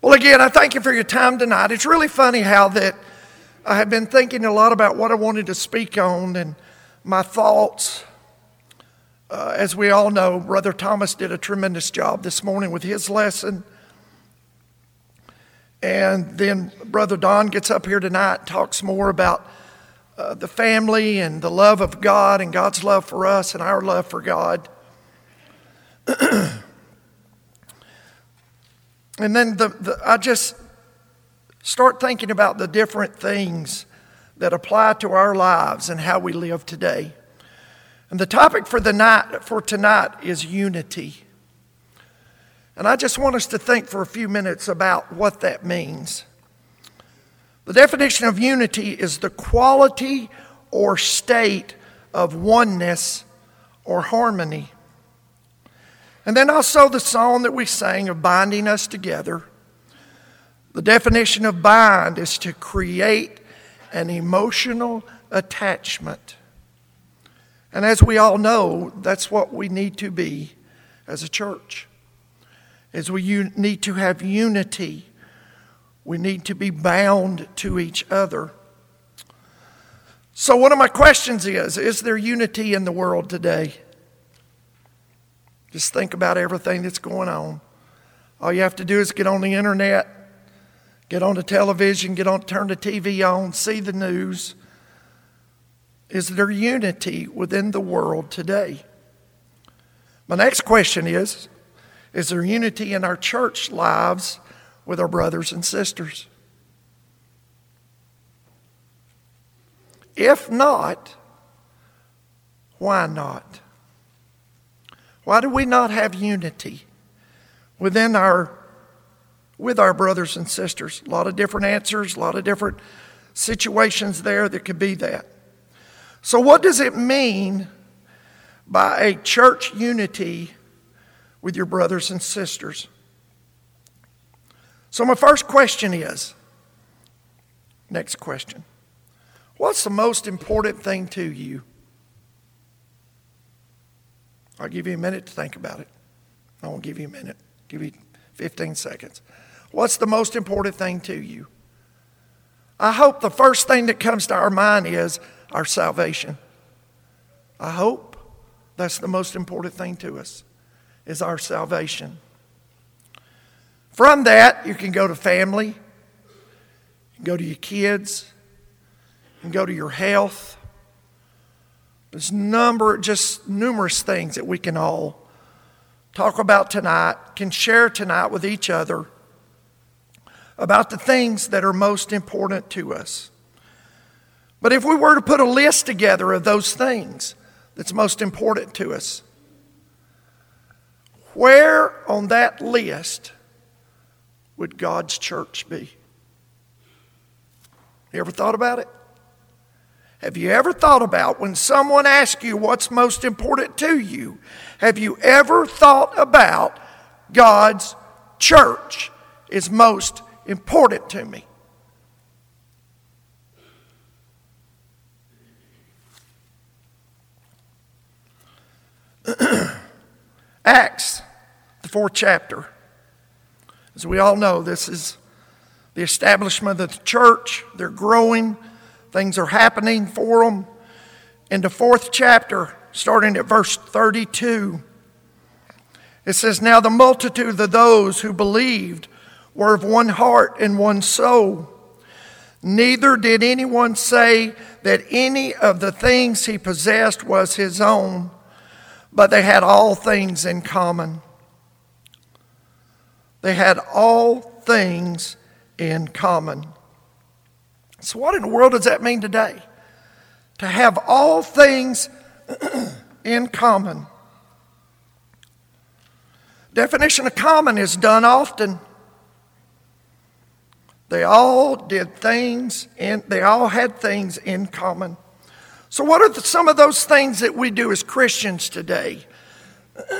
Well, again, I thank you for your time tonight. It's really funny how that I have been thinking a lot about what I wanted to speak on and my thoughts. Uh, as we all know, Brother Thomas did a tremendous job this morning with his lesson. And then Brother Don gets up here tonight and talks more about uh, the family and the love of God and God's love for us and our love for God. And then the, the, I just start thinking about the different things that apply to our lives and how we live today. And the topic for the night for tonight is unity. And I just want us to think for a few minutes about what that means. The definition of unity is the quality or state of oneness or harmony. And then also the song that we sang of binding us together. The definition of bind is to create an emotional attachment. And as we all know, that's what we need to be as a church. As we need to have unity, we need to be bound to each other. So, one of my questions is Is there unity in the world today? Just think about everything that's going on. All you have to do is get on the internet, get on the television, get on, turn the TV on, see the news. Is there unity within the world today? My next question is Is there unity in our church lives with our brothers and sisters? If not, why not? Why do we not have unity within our with our brothers and sisters? A lot of different answers, a lot of different situations there that could be that. So what does it mean by a church unity with your brothers and sisters? So my first question is next question. What's the most important thing to you? I'll give you a minute to think about it. I won't give you a minute, I'll give you 15 seconds. What's the most important thing to you? I hope the first thing that comes to our mind is our salvation. I hope that's the most important thing to us is our salvation. From that, you can go to family, you can go to your kids, you can go to your health, there's number, just numerous things that we can all talk about tonight, can share tonight with each other about the things that are most important to us. But if we were to put a list together of those things that's most important to us, where on that list would God's church be? You ever thought about it? Have you ever thought about when someone asks you what's most important to you? Have you ever thought about God's church is most important to me? Acts, the fourth chapter. As we all know, this is the establishment of the church. They're growing. Things are happening for them. In the fourth chapter, starting at verse 32, it says, Now the multitude of those who believed were of one heart and one soul. Neither did anyone say that any of the things he possessed was his own, but they had all things in common. They had all things in common. So, what in the world does that mean today? To have all things in common. Definition of common is done often. They all did things and they all had things in common. So, what are the, some of those things that we do as Christians today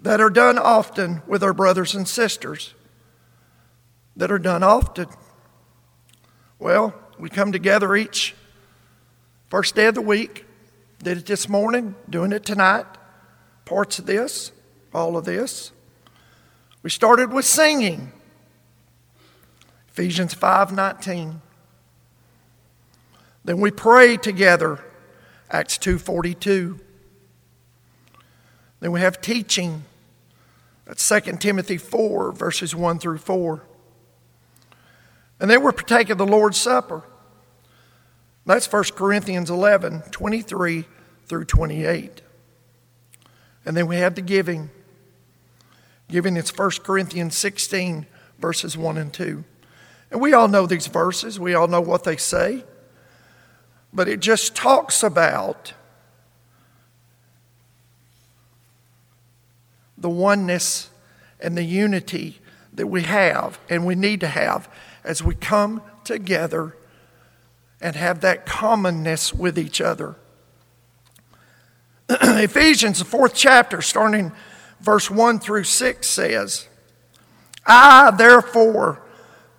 that are done often with our brothers and sisters? That are done often. Well, we come together each first day of the week. Did it this morning, doing it tonight. Parts of this, all of this. We started with singing. Ephesians 5:19. Then we pray together, Acts 2:42. Then we have teaching. That's 2 Timothy 4, verses 1 through 4. And then we're partaking of the Lord's Supper. That's 1 Corinthians 11, 23 through 28. And then we have the giving. Giving it's 1 Corinthians 16, verses 1 and 2. And we all know these verses, we all know what they say. But it just talks about the oneness and the unity that we have and we need to have as we come together and have that commonness with each other. Ephesians, the fourth chapter, starting verse 1 through 6, says, I, therefore,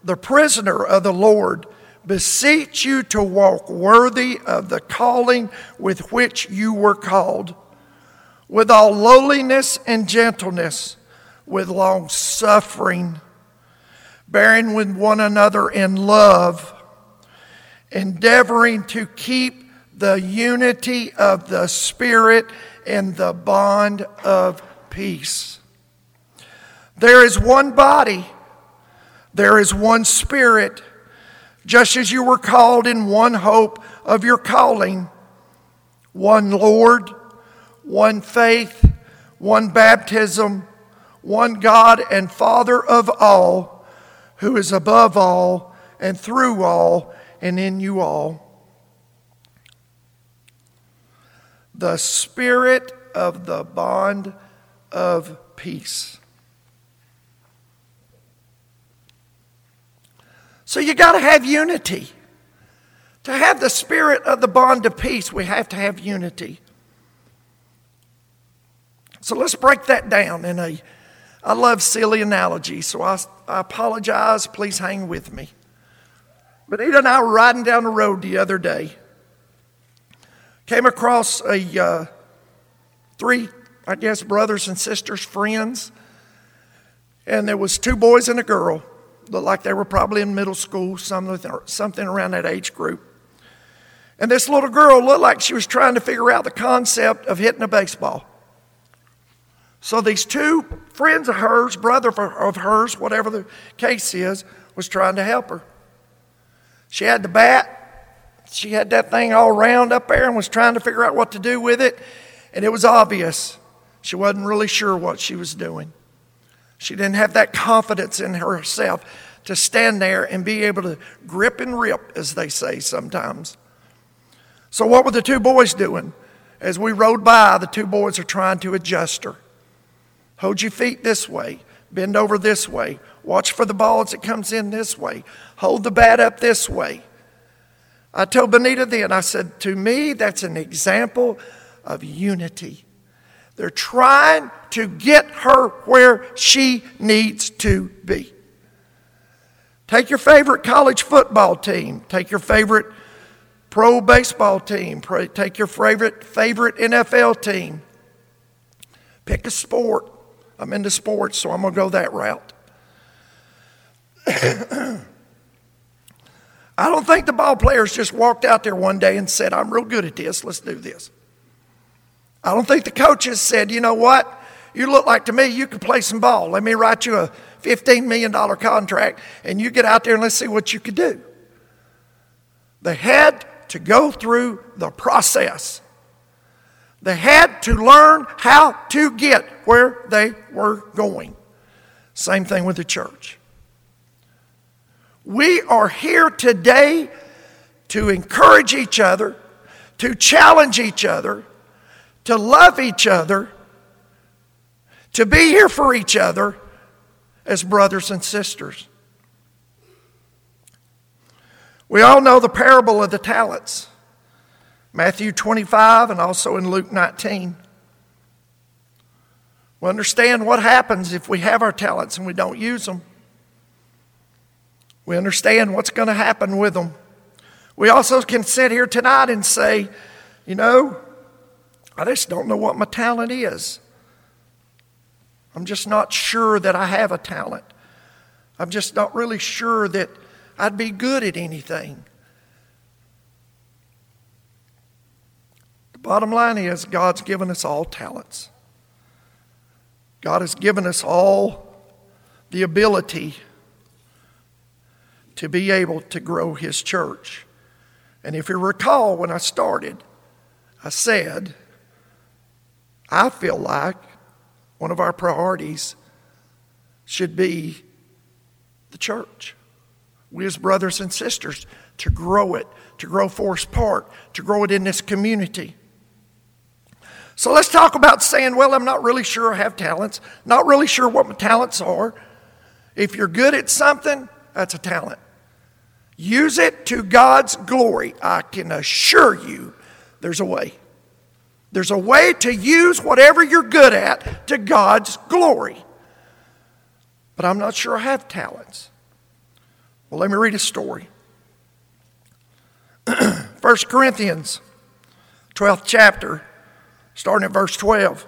the prisoner of the Lord, beseech you to walk worthy of the calling with which you were called, with all lowliness and gentleness, with long suffering, bearing with one another in love, endeavoring to keep the unity of the Spirit in the bond of peace. There is one body, there is one Spirit, just as you were called in one hope of your calling, one Lord, one faith, one baptism, one God and Father of all, who is above all and through all and in you all. the spirit of the bond of peace. So you got to have unity. To have the spirit of the bond of peace, we have to have unity. So let's break that down in a I love silly analogies, so I, I apologize. Please hang with me. But Ada and I were riding down the road the other day Came across a uh, three, I guess, brothers and sisters, friends, and there was two boys and a girl. Looked like they were probably in middle school, something, something around that age group. And this little girl looked like she was trying to figure out the concept of hitting a baseball. So these two friends of hers, brother of hers, whatever the case is, was trying to help her. She had the bat, she had that thing all round up there and was trying to figure out what to do with it. And it was obvious she wasn't really sure what she was doing. She didn't have that confidence in herself to stand there and be able to grip and rip, as they say sometimes. So, what were the two boys doing? As we rode by, the two boys are trying to adjust her. Hold your feet this way, bend over this way, watch for the ball as it comes in this way, hold the bat up this way. I told Benita then, I said, to me, that's an example of unity. They're trying to get her where she needs to be. Take your favorite college football team, take your favorite pro baseball team, take your favorite, favorite NFL team. Pick a sport. I'm into sports, so I'm going to go that route. I don't think the ball players just walked out there one day and said, I'm real good at this, let's do this. I don't think the coaches said, you know what? You look like to me you could play some ball. Let me write you a $15 million contract and you get out there and let's see what you could do. They had to go through the process. They had to learn how to get where they were going. Same thing with the church. We are here today to encourage each other, to challenge each other, to love each other, to be here for each other as brothers and sisters. We all know the parable of the talents, Matthew 25 and also in Luke 19. We understand what happens if we have our talents and we don't use them. We understand what's going to happen with them. We also can sit here tonight and say, you know, I just don't know what my talent is. I'm just not sure that I have a talent. I'm just not really sure that I'd be good at anything. Bottom line is God's given us all talents. God has given us all the ability to be able to grow His church. And if you recall, when I started, I said, I feel like one of our priorities should be the church. We, as brothers and sisters, to grow it, to grow Forest Park, to grow it in this community. So let's talk about saying, well, I'm not really sure I have talents, not really sure what my talents are. If you're good at something, that's a talent. Use it to God's glory. I can assure you there's a way. There's a way to use whatever you're good at to God's glory. But I'm not sure I have talents. Well, let me read a story. 1 Corinthians, 12th chapter, starting at verse 12.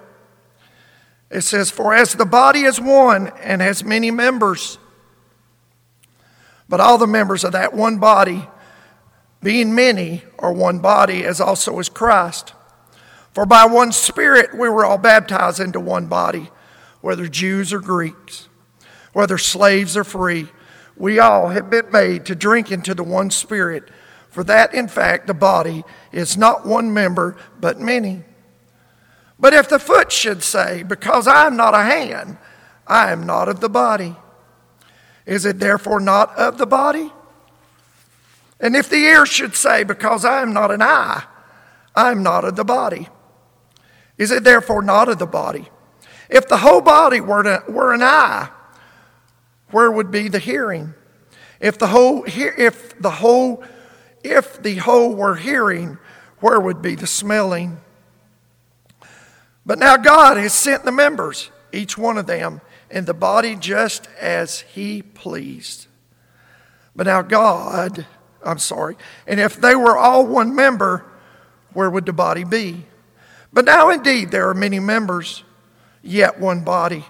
It says, For as the body is one and has many members, but all the members of that one body, being many, are one body, as also is Christ. For by one Spirit we were all baptized into one body, whether Jews or Greeks, whether slaves or free. We all have been made to drink into the one Spirit. For that, in fact, the body is not one member, but many. But if the foot should say, Because I am not a hand, I am not of the body, is it therefore not of the body? And if the ear should say, Because I am not an eye, I am not of the body, is it therefore not of the body? If the whole body were, to, were an eye, where would be the hearing? If the whole, if the whole, if the whole were hearing, where would be the smelling? But now God has sent the members, each one of them, in the body just as He pleased. But now God, I'm sorry, and if they were all one member, where would the body be? But now indeed there are many members, yet one body.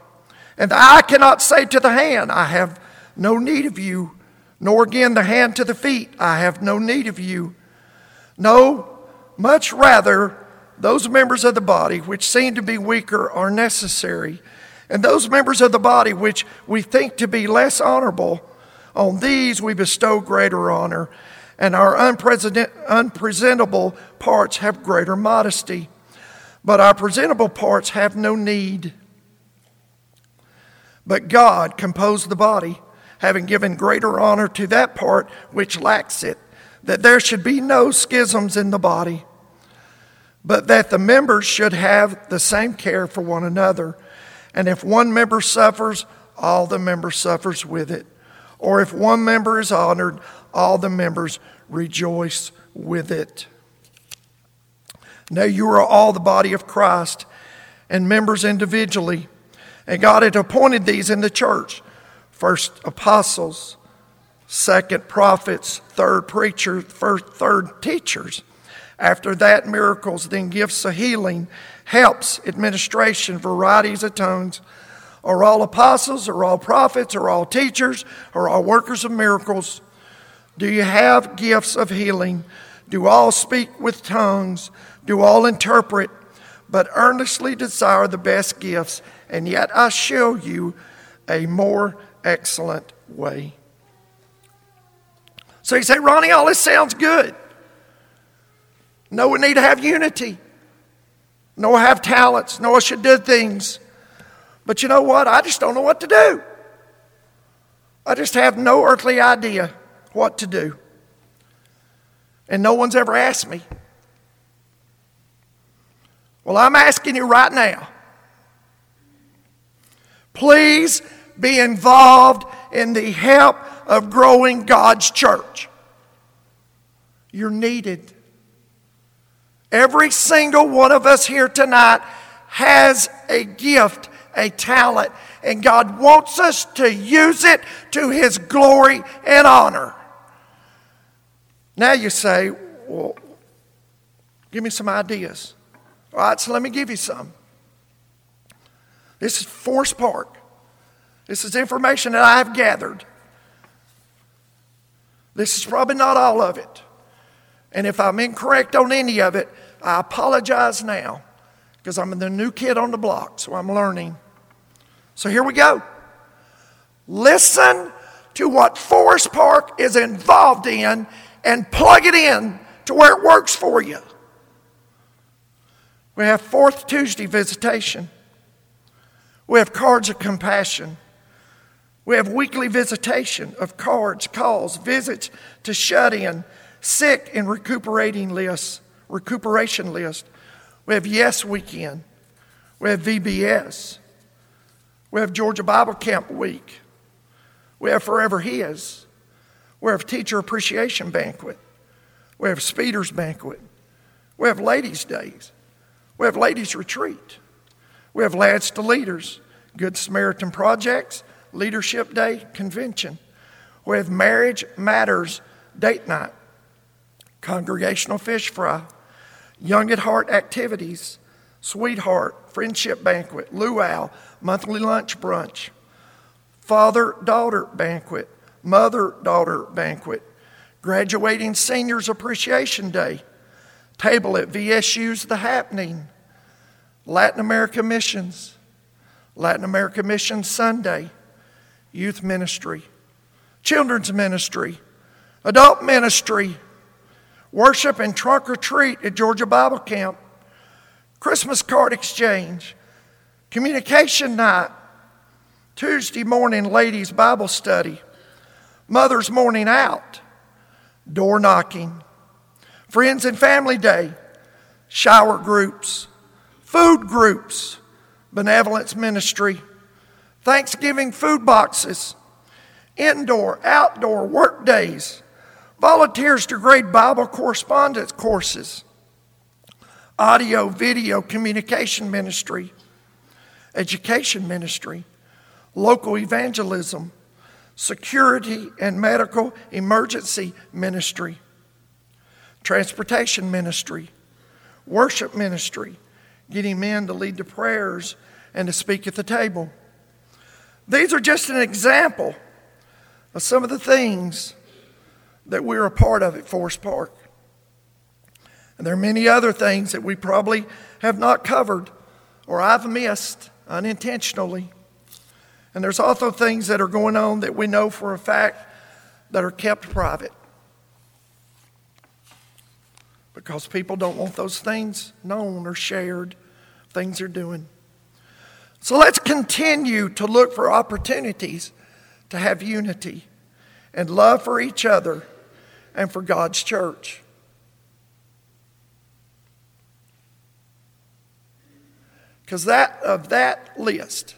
And the eye cannot say to the hand, I have no need of you, nor again the hand to the feet, I have no need of you. No, much rather those members of the body which seem to be weaker are necessary, and those members of the body which we think to be less honorable, on these we bestow greater honor, and our unpresentable parts have greater modesty, but our presentable parts have no need. But God composed the body, having given greater honor to that part which lacks it, that there should be no schisms in the body but that the members should have the same care for one another. And if one member suffers, all the members suffers with it. Or if one member is honored, all the members rejoice with it. Now you are all the body of Christ and members individually. And God had appointed these in the church first apostles, second prophets, third preachers, first, third teachers after that, miracles, then gifts of healing, helps, administration, varieties of tongues. Are all apostles, are all prophets, are all teachers, are all workers of miracles? Do you have gifts of healing? Do all speak with tongues? Do all interpret? But earnestly desire the best gifts, and yet I show you a more excellent way. So you say, Ronnie, all this sounds good. No, we need to have unity. No, I have talents. No, I should do things. But you know what? I just don't know what to do. I just have no earthly idea what to do. And no one's ever asked me. Well, I'm asking you right now. Please be involved in the help of growing God's church. You're needed. Every single one of us here tonight has a gift, a talent, and God wants us to use it to His glory and honor. Now you say, well, give me some ideas. All right, so let me give you some. This is Forest Park. This is information that I have gathered. This is probably not all of it. And if I'm incorrect on any of it, I apologize now because I'm the new kid on the block, so I'm learning. So here we go. Listen to what Forest Park is involved in and plug it in to where it works for you. We have fourth Tuesday visitation. We have cards of compassion. We have weekly visitation of cards, calls, visits to shut in, sick and recuperating lists, recuperation list. We have Yes Weekend. We have VBS. We have Georgia Bible Camp Week. We have Forever His. We have Teacher Appreciation Banquet. We have Speeders Banquet. We have Ladies' Days. We have Ladies' Retreat. We have Lads to Leaders, Good Samaritan Projects, Leadership Day Convention. We have Marriage Matters Date Night, Congregational Fish Fry, Young at Heart Activities, Sweetheart, Friendship Banquet, Luau, Monthly Lunch Brunch, Father Daughter Banquet, Mother Daughter Banquet, Graduating Seniors Appreciation Day, Table at VSU's The Happening, Latin America Missions, Latin America Missions Sunday, Youth Ministry, Children's Ministry, Adult Ministry, Worship and Trunk or Treat at Georgia Bible Camp, Christmas Card Exchange, Communication Night, Tuesday morning ladies' Bible study, Mother's Morning Out, door knocking, Friends and Family Day, shower groups, food groups, benevolence ministry, Thanksgiving food boxes, indoor, outdoor work days, volunteers to grade Bible correspondence courses, audio, video, communication ministry, education ministry, local evangelism, security and medical emergency ministry, transportation ministry, worship ministry, getting men to lead the prayers and to speak at the table. These are just an example of some of the things that we're a part of at Forest Park. And there are many other things that we probably have not covered or I've missed unintentionally. And there's also things that are going on that we know for a fact that are kept private. Because people don't want those things known or shared, things they're doing. So let's continue to look for opportunities to have unity and love for each other and for God's church. Because that of that list,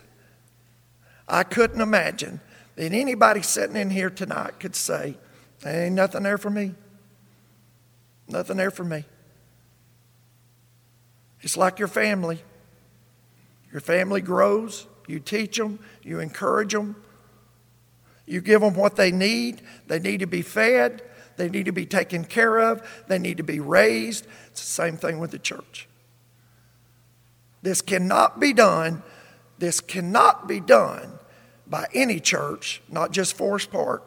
I couldn't imagine that anybody sitting in here tonight could say, there ain't nothing there for me. Nothing there for me. It's like your family. Your family grows, you teach them, you encourage them, you give them what they need. They need to be fed, they need to be taken care of, they need to be raised. It's the same thing with the church. This cannot be done. This cannot be done by any church, not just Forest Park,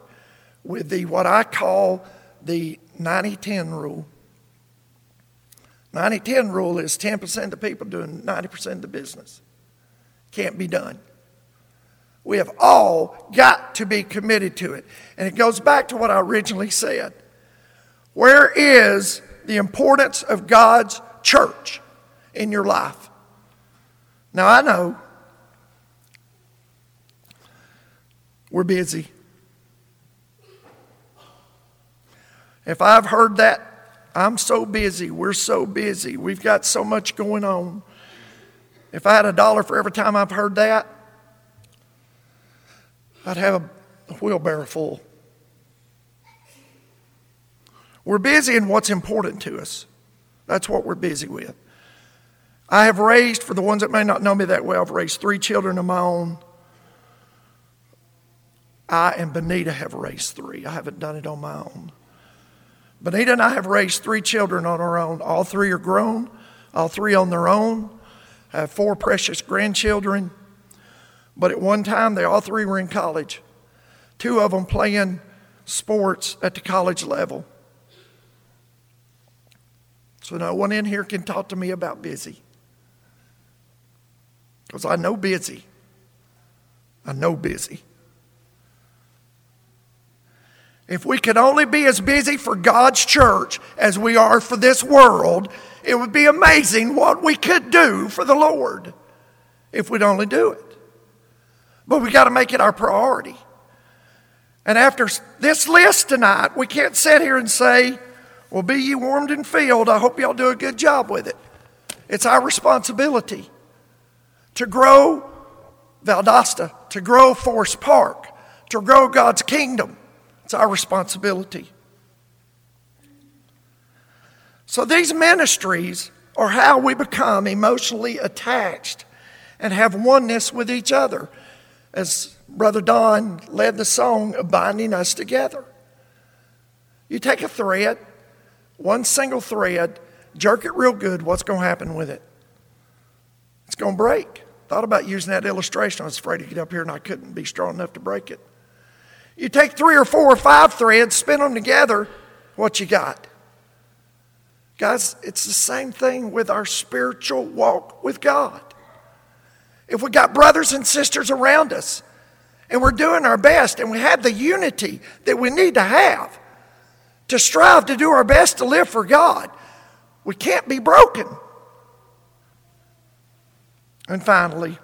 with the what I call the 90 10 rule. 90 10 rule is 10% of the people doing 90% of the business. Can't be done. We have all got to be committed to it. And it goes back to what I originally said. Where is the importance of God's church in your life? Now, I know we're busy. If I've heard that, I'm so busy, we're so busy, we've got so much going on. If I had a dollar for every time I've heard that, I'd have a wheelbarrow full. We're busy in what's important to us. That's what we're busy with. I have raised, for the ones that may not know me that well, I've raised three children of my own. I and Benita have raised three. I haven't done it on my own. Benita and I have raised three children on our own. All three are grown, all three on their own. I have four precious grandchildren, but at one time they all three were in college. Two of them playing sports at the college level. So no one in here can talk to me about busy. Because I know busy. I know busy. If we could only be as busy for God's church as we are for this world, it would be amazing what we could do for the Lord if we'd only do it. But we got to make it our priority. And after this list tonight, we can't sit here and say, Well, be ye warmed and filled. I hope y'all do a good job with it. It's our responsibility to grow Valdosta, to grow Forest Park, to grow God's kingdom. It's our responsibility. So these ministries are how we become emotionally attached and have oneness with each other. As Brother Don led the song of binding us together. You take a thread, one single thread, jerk it real good, what's going to happen with it? It's going to break. Thought about using that illustration. I was afraid to get up here and I couldn't be strong enough to break it. You take three or four or five threads, spin them together, what you got? Guys, it's the same thing with our spiritual walk with God. If we got brothers and sisters around us and we're doing our best and we have the unity that we need to have to strive to do our best to live for God, we can't be broken. And finally,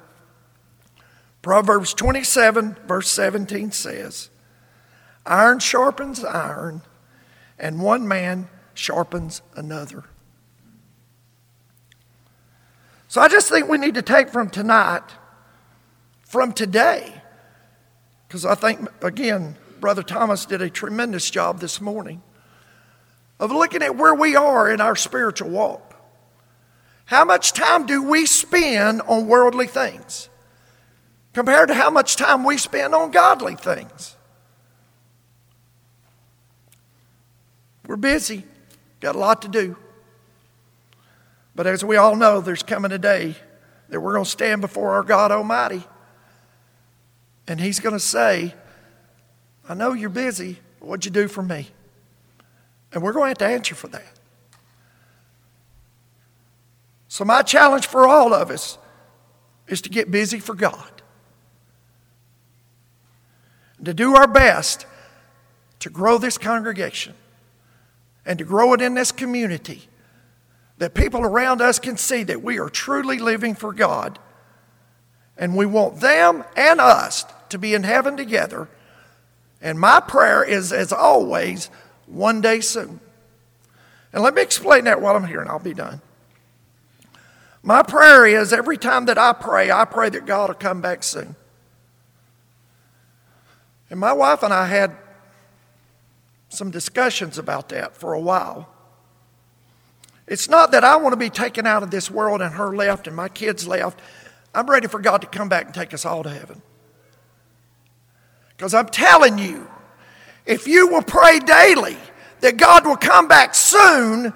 Proverbs 27, verse 17 says, Iron sharpens iron, and one man sharpens another. So I just think we need to take from tonight, from today, because I think, again, Brother Thomas did a tremendous job this morning of looking at where we are in our spiritual walk. How much time do we spend on worldly things compared to how much time we spend on godly things? We're busy, got a lot to do. But as we all know, there's coming a day that we're going to stand before our God Almighty. And He's going to say, I know you're busy, what'd you do for me? And we're going to have to answer for that. So, my challenge for all of us is to get busy for God, to do our best to grow this congregation and to grow it in this community that people around us can see that we are truly living for God. And we want them and us to be in heaven together. And my prayer is, as always, one day soon. And let me explain that while I'm here, and I'll be done. My prayer is every time that I pray, I pray that God will come back soon. And my wife and I had some discussions about that for a while. It's not that I want to be taken out of this world and her left and my kids left. I'm ready for God to come back and take us all to heaven. Because I'm telling you, if you will pray daily that God will come back soon,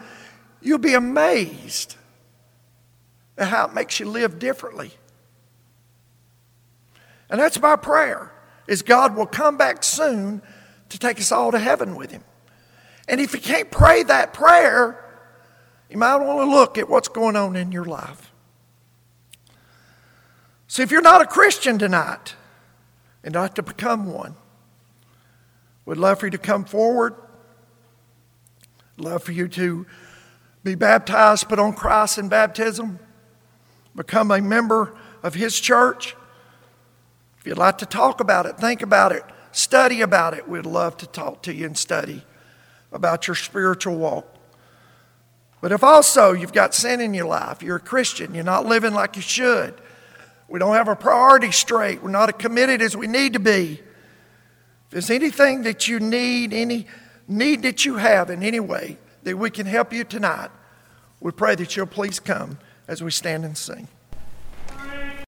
you'll be amazed at how it makes you live differently. And that's my prayer is God will come back soon to take us all to heaven with him. And if you can't pray that prayer, you might want to look at what's going on in your life. See, if you're not a Christian tonight and not to become one, would love for you to come forward. Love for you to be baptized, put on Christ in baptism, become a member of His church. If you'd like to talk about it, think about it, Study about it. We'd love to talk to you and study about your spiritual walk. But if also you've got sin in your life, you're a Christian, you're not living like you should, we don't have our priorities straight, we're not as committed as we need to be. If there's anything that you need, any need that you have in any way that we can help you tonight, we pray that you'll please come as we stand and sing.